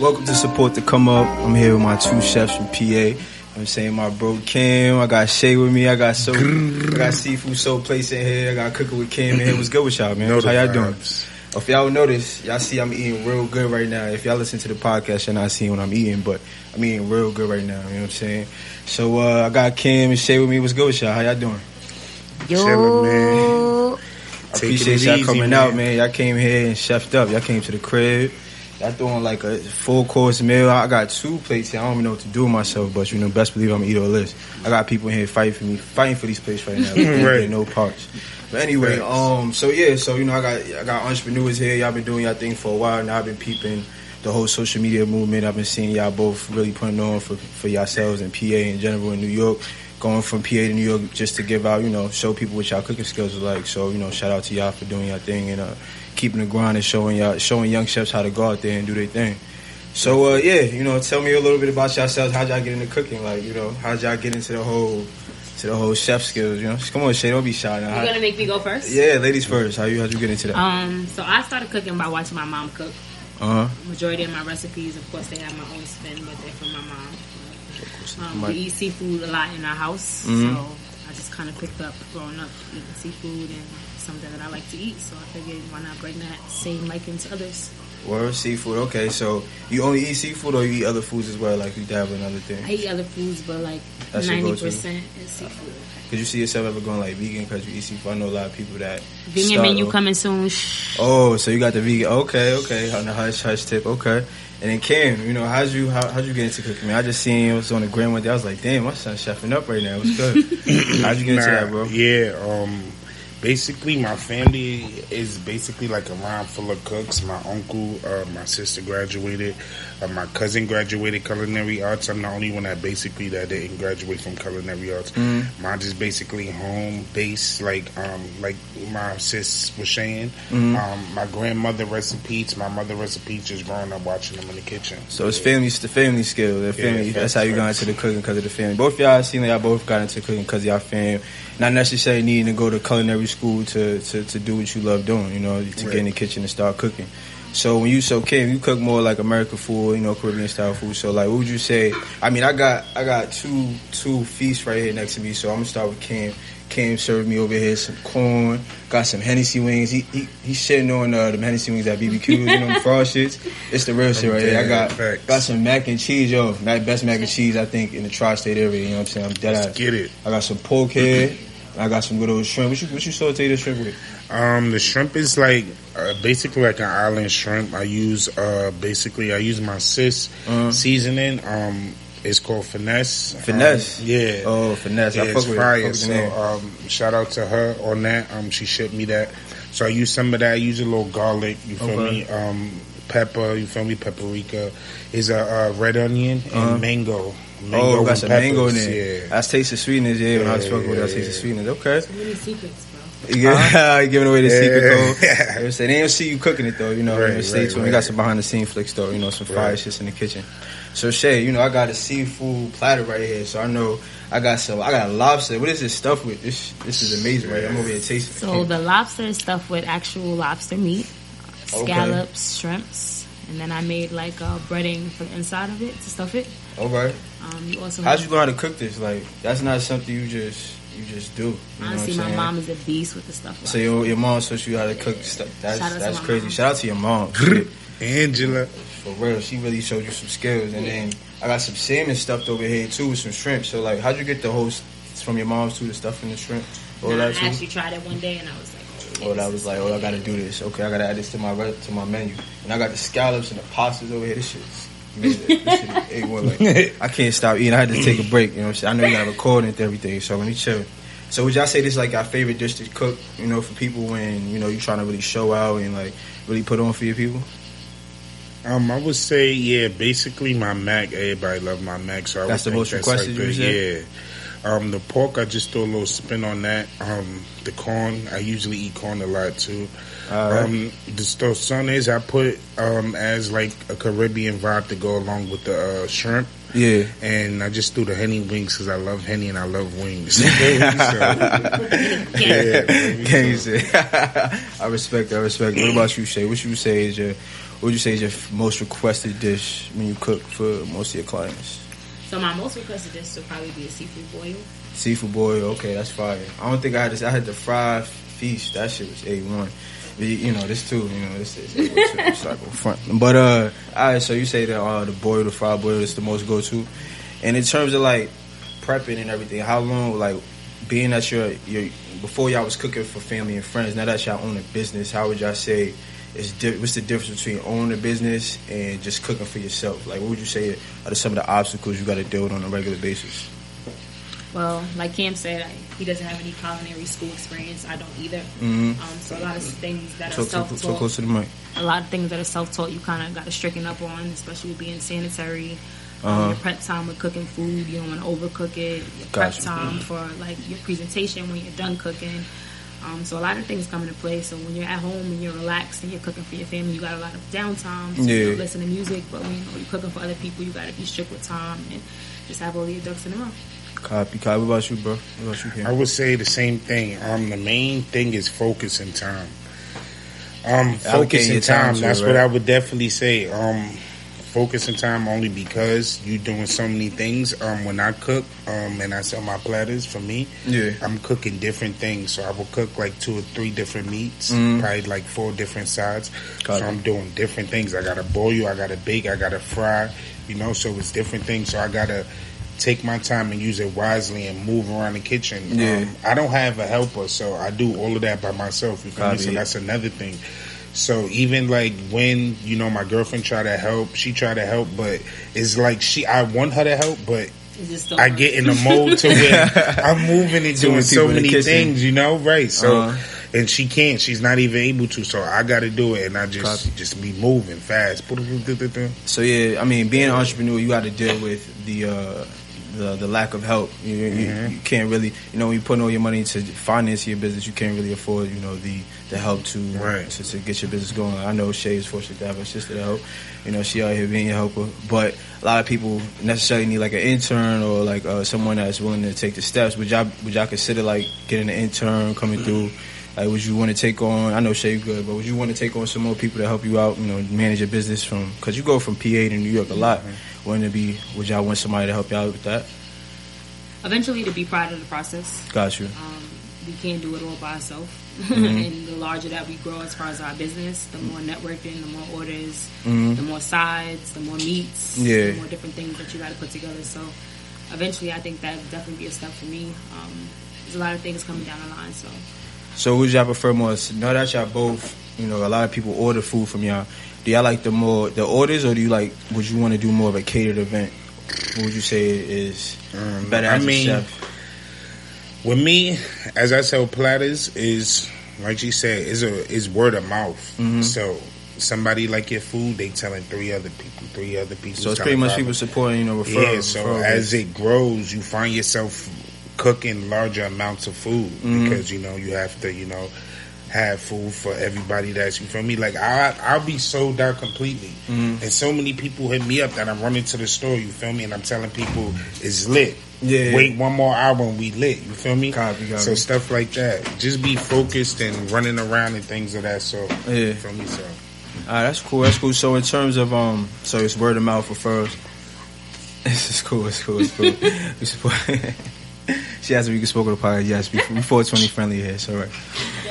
welcome to support the come up. I'm here with my two chefs from PA. I'm saying my bro Kim. I got Shay with me. I got so I got seafood soul plates in here. I got cooking with Kim in here. What's good with y'all, man? Know How y'all doing? If y'all notice, y'all see I'm eating real good right now. If y'all listen to the podcast, you're not seeing what I'm eating, but I'm eating real good right now. You know what I'm saying? So uh, I got Kim and Shay with me. What's good with y'all? How y'all doing? Chillin', man. I appreciate y'all easy, coming man. out, man. Y'all came here and chefed up. Y'all came to the crib. Y'all doing like a full course meal. I got two plates here. I don't even know what to do with myself, but you know, best believe I'm gonna eat all this. I got people in here fighting for me, fighting for these plates right now. Right. no parts. But anyway, um, so yeah, so you know, I got I got entrepreneurs here. Y'all been doing y'all thing for a while now. I've been peeping the whole social media movement. I've been seeing y'all both really putting on for for yourselves and PA in general in New York. Going from PA to New York just to give out, you know, show people what y'all cooking skills are like. So, you know, shout out to y'all for doing your thing and uh, keeping the grind and showing y'all, showing young chefs how to go out there and do their thing. So, uh, yeah, you know, tell me a little bit about yourselves. How'd y'all get into cooking? Like, you know, how'd y'all get into the whole, to the whole chef skills? You know, come on, Shay, don't be shy now. You gonna make me go first? Yeah, ladies first. How you how'd you get into that? Um, so I started cooking by watching my mom cook. Uh huh. Majority of my recipes, of course, they have my own spin, but they're from my mom. Um, we eat seafood a lot in our house, Mhm. so I just kind of picked up growing up eating seafood and something that I like to eat. So I figured, why not bring that same liking to others? Word seafood. Okay, so you only eat seafood or you eat other foods as well? Like you dabble in other things. I eat other foods, but like ninety percent is seafood. Could you see yourself ever going like vegan because you eat seafood? I know a lot of people that. Vegan menu off- coming soon. Oh, so you got the vegan? Okay, okay. On the hush hush tip. Okay. And then Kim, you know, how'd you how, how'd you get into cooking? Man, I just seen it was on the gram one day. I was like, damn, my son's chefing up right now. What's good? how'd you get into that, bro? Yeah, um, basically my family is basically like a line full of cooks. My uncle, uh, my sister graduated, uh, my cousin graduated culinary arts. I'm the only one that basically that didn't graduate from culinary arts. Mm-hmm. Mine just basically home base, like um, like my sis was saying. Mm-hmm. Um, my grandmother recipes, my mother recipes, just growing up watching them in the kitchen. So it's family, the family skill. The family. Yeah, that's how you got into the cooking because of the family. Both y'all like y'all both got into cooking because y'all fam. Not necessarily needing to go to culinary school to, to, to do what you love doing. You know, to get in the kitchen and start cooking. So when you so Kim, you cook more like American food, you know, Caribbean style food. So like, what would you say? I mean, I got I got two two feasts right here next to me. So I'm gonna start with Kim. Kim served me over here some corn, got some Hennessy wings. He he he's shitting on uh, the Hennessy wings at BBQ, you know, the frost shits. It's the real shit right here. I got Facts. got some mac and cheese, yo, mac, best mac and cheese I think in the tri-state area. You know what I'm saying? I'm dead Let's ass. get it. I got some pork here. I got some good old shrimp. What you what you saute the shrimp with? Um, the shrimp is like uh, basically like an island shrimp. I use uh basically I use my sis Uh-huh. seasoning. Um, it's called finesse. Finesse? Um, yeah. Oh, finesse. I Yeah, fuck it's with. Fuck fire. So um, shout out to her on that. Um, she shipped me that. So I use some of that. I use a little garlic. You feel Okay. me? Um, pepper. You feel me? Paprika is a uh, red onion and Uh-huh. mango. Mango Oh, got and some mango in peppers, there. Yeah. That's taste of sweetness, yeah. when I was Yeah, fucking with that yeah, taste of sweetness. Okay. So many secrets, bro. You get, uh-huh. giving away the secret Yeah. code. You know I'm saying? They don't see you cooking it though, you know. Right, Right, stay right, tuned. We got some behind the scene flicks though, you know, some fire Right. shits in the kitchen. So Shay, you know, I got a seafood platter right here. So I know I got some I got a lobster. What is this stuff with? This this is amazing, right? I'm over here tasting it. So the lobster is stuffed with actual lobster meat, Okay. scallops, shrimps, and then I made like a breading for the inside of it to stuff it. Okay. Um, you also How'd you learn how to cook this? Like that's not something you just you just do. You know honestly, what my saying? mom is a beast with the stuff. So your, your mom taught you how to cook stuff. That's Shout that's crazy. mom. Shout out to your mom. Angela. For real, she really showed you some skills. And then I got some salmon stuffed over here too with some shrimp. So like, how'd you get the whole from your mom's to the stuff in the shrimp? All And I that too. actually tried it one day and I was like, Oh, that was like, oh, I gotta do this. Okay, I gotta add this to my to my menu. And I got the scallops and the pastas over here. This shit's amazing. This shit A1. Like, I can't stop eating. I had to take a break. You know, what I'm saying? I know you got to record and everything. So let me chill. So would y'all say this is like our favorite dish to cook? You know, for people when you know you're trying to really show out and like really put on for your people. Um, I would say, yeah, basically my mac. Everybody love my mac, so I That's would the think most that's requested like you the- said? Yeah. Um, the pork, I just throw a little spin on that. Um, the corn, I usually eat corn a lot too. All right. Um, the tostones I put um as like a Caribbean vibe to go along with the uh, shrimp. Yeah. And I just threw the henny wings because I love henny and I love wings. so, Yeah. Gang shit. I respect. I respect. What about you, Shay? What you say is your what would you say is your most requested dish when you cook for most of your clients? So my most requested dish would probably be a seafood boil. Seafood boil. Okay, that's fire. I don't think I had this. I had the fried feast. That shit was a one. You know this too. You know this is it's like front. But uh, all right. So you say that uh, the boil, the fried boil, is the most go to. And in terms of like prepping and everything, how long like being that you're you before y'all was cooking for family and friends. Now that y'all own a business, how would y'all say? Is di- what's the difference between owning a business and just cooking for yourself? Like, what would you say are some of the obstacles you got to deal with on a regular basis? Well, like Cam said, I, he doesn't have any culinary school experience. I don't either. Mhm. Um, so a lot of things that are So, so, so self-taught, close to the mic. a lot of things that are self-taught, you kind of got to stricken up on, especially with being sanitary. Um, Uh-huh. your prep time with cooking food, you don't want to overcook it. Your prep Gotcha. time for like your presentation when you're done cooking. Um, so a lot of things come into play. So when you're at home and you're relaxed and you're cooking for your family, you got a lot of downtime. So you Yeah. don't listen to music, but when you know, you're cooking for other people, you got to be strict with time and just have all your ducks in a row. Copy, copy. What about you, bro? What about you, I would say the same thing. Um, the main thing is focus and time. Um, Allocating focus and time time. to it, That's what? I would definitely say. Um, focus and time only because you doing so many things. Um, when I cook, um, and I sell my platters for me, Yeah. I'm cooking different things. So I will cook like two or three different meats, Mhm. probably like four different sides. Got so it. I'm doing different things. I gotta boil, you, I gotta bake, I gotta fry. You know, so it's different things. So I gotta take my time and use it wisely and move around the kitchen. Yeah. Um, I don't have a helper, so I do all of that by myself. You feel me? So that's another thing. So even like when you know my girlfriend try to help, she try to help, but it's like she I want her to help, but just I get in the mode to where I'm moving and doing so people in the many things, you know, right? So Uh-huh. and she can't, she's not even able to, so I got to do it, and I just Copy. just be moving fast. So yeah, I mean, being an entrepreneur, you got to deal with the uh, the the lack of help. You, you, Mhm. you can't really, you know, when you put all your money to finance your business, you can't really afford, you know, the the help to Right. to, to get your business going. I know Shay is fortunate to have her sister to help. You know, she out here being a helper, but a lot of people necessarily need like an intern or like uh, someone that's willing to take the steps. Would y'all would y'all consider like getting an intern coming through? Like, would you want to take on? I know Shay good, but would you want to take on some more people to help you out? You know, manage your business from because you go from PA to New York a lot. Wouldn't it be? Would y'all want somebody to help you out with that? Eventually, to be part of the process. Got you. Um, we can't do it all by ourselves. Mm-hmm. and the larger that we grow as far as our business, the more networking, the more orders, Mhm. the more sides, the more meets, Yeah. the more different things that you got to put together. So eventually, I think that would definitely be a step for me. Um, there's a lot of things coming down the line. So So, would y'all prefer more? Now that y'all both, you know, a lot of people order food from y'all. Do y'all like the more the orders, or do you like? Would you want to do more of a catered event? What would you say is Um, better I mean, a chef? With me, as I sell platters, is like you said, is a is word of mouth. Mhm. So somebody like your food, they telling three other people, three other people. So it's pretty much people supporting, you know, referrals. Yeah, so referral as it grows, you find yourself cooking larger amounts of food Mhm. because you know you have to, you know, have food for everybody that's you feel me. Like I, I'll be sold out completely, Mhm. and so many people hit me up that I'm running to the store. You feel me? And I'm telling people it's lit. Yeah. Wait one more hour and we lit. You feel me? Copy, copy. So stuff like that. Just be focused and running around and things of that sort. Yeah. You feel me? So All right, that's cool. That's cool. So in terms of um, so it's word of mouth referrals. This is cool. It's cool. It's cool. we support. she asked if we could smoke on the podcast. Yes, we we 420 friendly here. So right.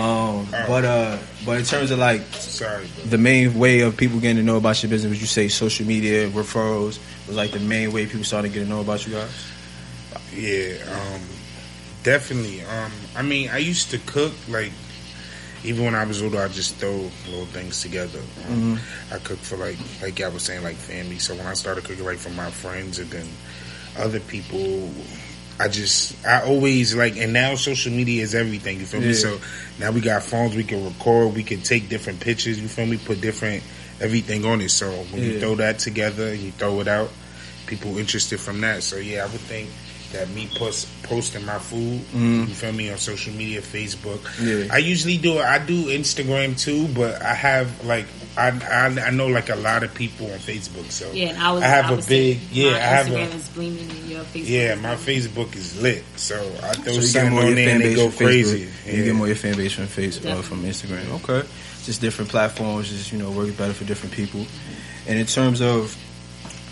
Um, but uh, but in terms of like sorry, the main way of people getting to know about your business, would you say social media referrals was like the main way people started getting to know about you guys? Yeah, um, definitely. Um, I mean, I used to cook like even when I was older. I just throw little things together. Um, I cook for like like I was saying, like family. So when I started cooking like for my friends and then other people. I just, I always like, and now social media is everything. You feel Yeah. me? So now we got phones, we can record, we can take different pictures. You feel me? Put different everything on it. So when you throw that together you throw it out, people interested from that. So yeah, I would think that me post, posting my food, Mhm. you feel me, on social media, Facebook. Yeah. I usually do it. I do Instagram too, but I have like I, I I know like a lot of people on Facebook. So Yeah, and I was. I have a a big yeah. My I have Instagram a is gleaming in your Facebook. yeah. My Facebook is lit. So I throw So you get something more on your there fan and they base go from crazy. Facebook. and You get more your fan base from Facebook, uh, from Instagram. Okay, just different platforms, just you know, work better for different people. And in terms of,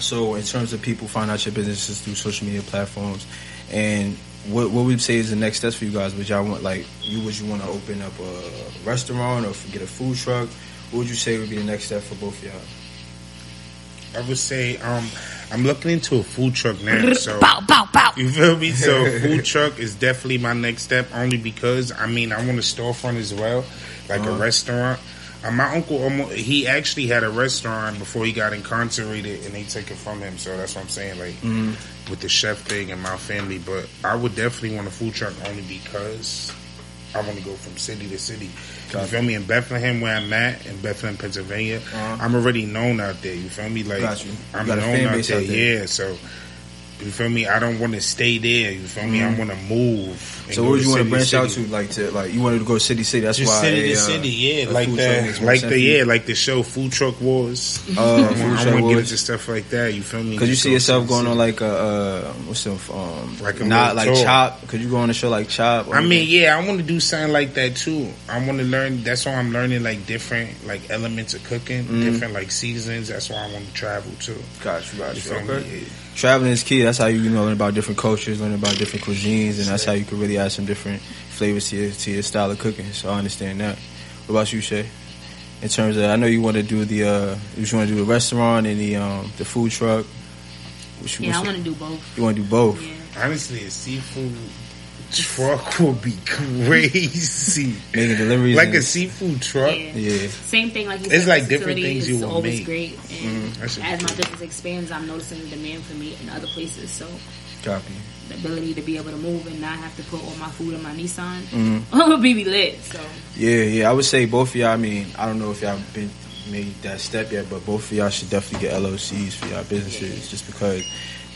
so in terms of people find out your businesses through social media platforms, and what what we'd say is the next steps for you guys? Would y'all want like you would you want to open up a restaurant or get a food truck? What would you say would be the next step for both of y'all? I would say um, I'm looking into a food truck now. So Bow, bow, bow. you feel me? So food truck is definitely my next step. Only because I mean I want a storefront as well, like a Uh-huh. restaurant. Uh, my uncle, almost, he actually had a restaurant before he got incarcerated, and they took it from him. So that's what I'm saying, like Mm-hmm. with the chef thing and my family. But I would definitely want a food truck only because I want to go from city to city. You feel me? In Bethlehem, where I'm at, in Bethlehem, Pennsylvania, Uh-huh. I'm already known out there. You feel me? Like Got you. You I'm known out there. out there. Yeah, so you feel me? I don't want to stay there. You feel me? I want to move. Mm-hmm. So would you want to city branch out to? Like to like you wanted to go city city. That's Just why city to uh, city, yeah, like the like the yeah, like the show Food Truck Wars. Uh, I food want to get into stuff like that. You feel me? Because you see yourself going to on like a uh, what's some um Like not like tour. Chopped? Could you go on a show like Chopped? or I mean, anything? yeah, I want to do something like that too. I want to learn. That's why I'm learning like different like elements of cooking, Mm-hmm. different like seasons. That's why I want to travel too. got you, got You feel Okay. me? Traveling is key. That's how you, you know learn about different cultures, learn about different cuisines, and that's how you can really add some different flavors to your to your style of cooking. So I understand that. What about you, Shay? In terms of, I know you want to do the uh, you just want to do the restaurant and the um the food truck. Which, Yeah, I want to do both. you want to do both. Yeah. Honestly, a seafood truck will be crazy. Making deliveries, like a seafood truck. Yeah. yeah. Same thing, like you It's said, like different things you will always make. great. And that should be as my business expands, I'm noticing the demand for me in other places. So Copy. the ability to be able to move and not have to put all my food in my Nissan Mhm. would be lit. So Yeah, yeah. I would say both of y'all. I mean, I don't know if y'all been made that step yet, but both of y'all should definitely get LLCs for y'all businesses, just because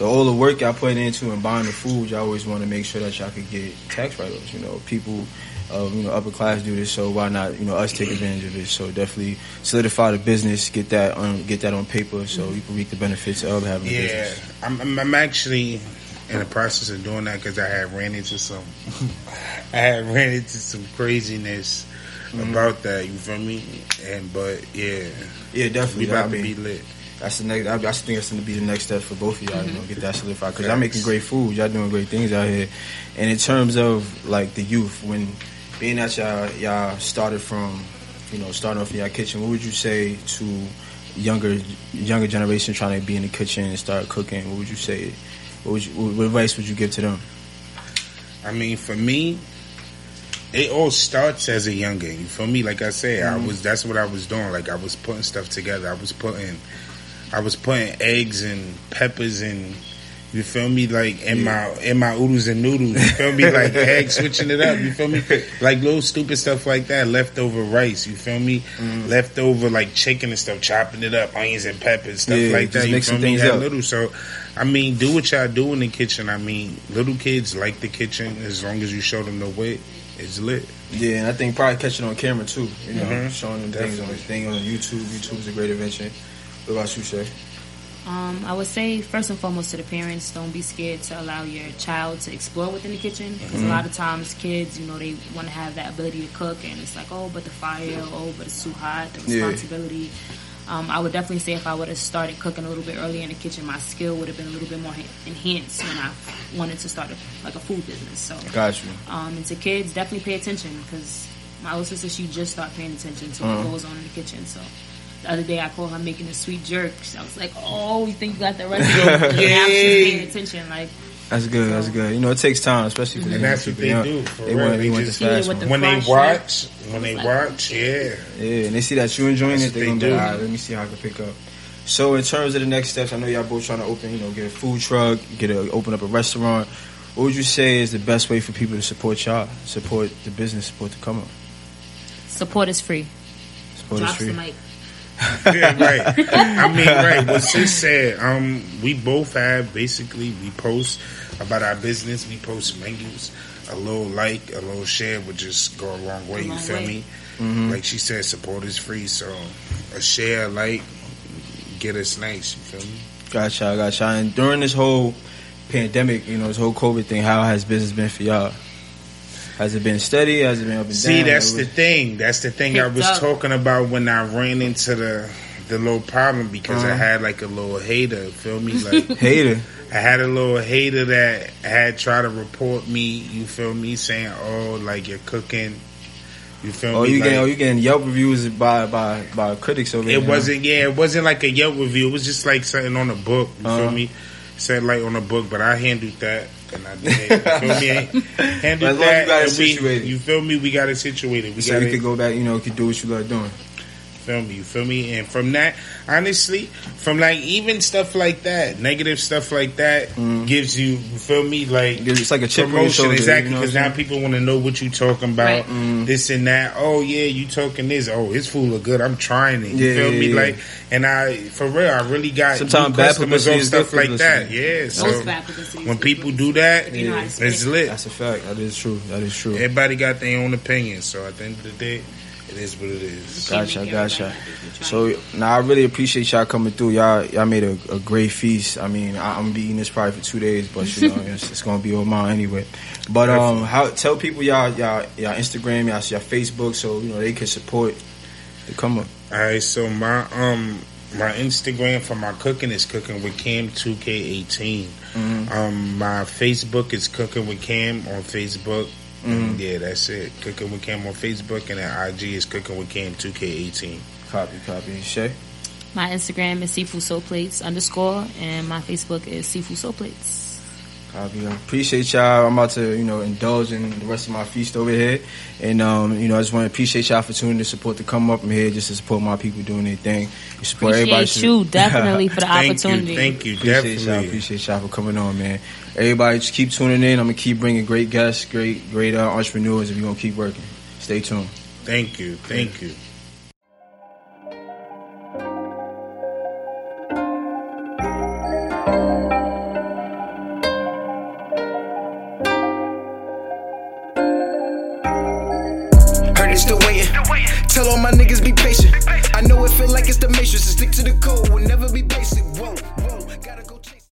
the all the work y'all putting into and buying the food, y'all always want to make sure that y'all could get tax write-offs. You know, people, uh, you know, upper class do this, so why not? You know, us take advantage of it. So definitely solidify the business, get that on, get that on paper, so you can reap the benefits of having a Yeah, business. I'm, I'm, I'm actually in the process of doing that because I had ran into some, I had ran into some craziness Mm-hmm. about that. You feel me? And but yeah, Yeah, we definitely. I about to be lit. That's the next. I, I think that's going to be the next step for both of y'all. You know, get that solidified because y'all making great food. Y'all doing great things out here. And in terms of like the youth, when being that y'all y'all started from, you know, starting off in your kitchen, what would you say to younger younger generation trying to be in the kitchen and start cooking? What would you say? What, would you, what, what advice would you give to them? I mean, for me, it all starts as a youngin. You feel me? Like I said, I mm-hmm. was. That's what I was doing. Like I was putting stuff together. I was putting, I was putting eggs and peppers and. You feel me? Like in my in my oodles and noodles. You feel me? Like egg switching it up. You feel me? Like little stupid stuff like that. Leftover rice. You feel me? Leftover like chicken and stuff. Chopping it up, onions and peppers, stuff Yeah, like that. You feel me? up. little. So, I mean, do what y'all do in the kitchen. I mean, little kids like the kitchen as long as you show them the way. It's lit. Yeah, and I think probably catching on camera too. You know, Mhm. showing them things on thing on YouTube. YouTube is a great invention. What about you, Shay? Um, I would say first and foremost to the parents, don't be scared to allow your child to explore within the kitchen because a lot of times kids, you know, they want to have that ability to cook, and it's like, oh, but the fire, oh, but it's too hot, the Yeah. responsibility. Um, I would definitely say if I would have started cooking a little bit earlier in the kitchen, my skill would have been a little bit more enhanced when I wanted to start a, like a food business. So, Got you. um, and to kids, definitely pay attention because my little sister, she just started paying attention to Uh-huh. what goes on in the kitchen. So the other day I called her making a sweet jerk. I was like, oh, you think you got the recipe? And now she's paying attention. Like, That's good. That's good. You know, it takes time, especially for And young that's what people. they young. do, They want, They they want just the fast the When they watch, when they watch, yeah. Yeah, and they see that you enjoying That's it, they're what gonna they be do. like, all right, let me see how I can pick up. So in terms of the next steps, I know y'all both trying to open, you know, get a food truck, get a open up a restaurant. What would you say is the best way for people to support y'all, support the business, support the come up? support is free. Support Drops is the free. Mic. yeah, right. I mean, right. What sis said, um, we both have basically we post about our business. We post menus. A little like, a little share would just go a long way. A You feel way. me? Mhm. Like she said, support is free. So a share, a like, get us nice. You feel me? Gotcha, gotcha. And during this whole pandemic, you know, this whole COVID thing, how has business been for y'all? Has it been steady? Has it been up and See, down? that's It the thing. That's the thing I was up. talking about when I ran into the the little problem because I Uh-huh. had like a little hater. Feel me? Like hater. I had a little hater that had tried to report me. You feel me? Saying, "Oh, like you're cooking." You feel Oh, me? you Like, getting oh, you getting Yelp reviews by by by critics over there. it here. wasn't. Yeah, it wasn't like a Yelp review. It was just like something on a book. You Uh-huh. feel me? Said like on a book, but I handled that. And I did. You feel me? Handled As long as that. you got it we- situated. you feel me? We got it situated. We so got you it. could go back, you know, you could do what you love doing. Feel me? You feel me? And from that, honestly, from like even stuff like that, negative stuff like that, Mhm. gives you, you feel me? Like It's like a chip on your promotion, shoulder. exactly. you know Because now people want to know what you talking about, Right. Mhm. this and that. Oh yeah, you talking this? Oh, it's food look good. I'm trying it. You Yeah, feel yeah, me? yeah. Like, and I for real, I really got Sometimes bad customers publicity on stuff like that. publicity. Yeah. So when people do that, If you know how to spin it's lit. That's a fact. That is true. That is true. Everybody got their own opinion. So at the end of the day, it is what it is. Gotcha, gotcha. everybody do what you're So now I really appreciate y'all coming through. Y'all y'all made a, a great feast. I mean, I, I'm gonna be eating this probably for two days, but you know it's, it's gonna be on mine anyway. But um, how tell people y'all y'all y'all Instagram, y'all, y'all Facebook, so you know they can support the come up. All right, so my um my Instagram for my cooking is cooking with Cam two K eighteen. Mhm. Um, my Facebook is cooking with Cam on Facebook. And yeah, that's it. Cooking with Cam on Facebook, and then IG is cooking with Cam two K eighteen. Copy, copy. Shay. My Instagram is seafood soul plates underscore, and my Facebook is seafood soul plates. Copy. I appreciate y'all. I'm about to, you know, indulge in the rest of my feast over here. And, um, you know, I just want to appreciate y'all for tuning to support to come up. I'm here just to support my people doing their thing. You support everybody. Appreciate you definitely for the Thank opportunity. you, thank you, Appreciate y'all. Appreciate y'all for coming on, man. Everybody just keep tuning in. I'm going to keep bringing great guests, great, great uh, entrepreneurs, and we're going to keep working. Stay tuned. Thank you, thank you.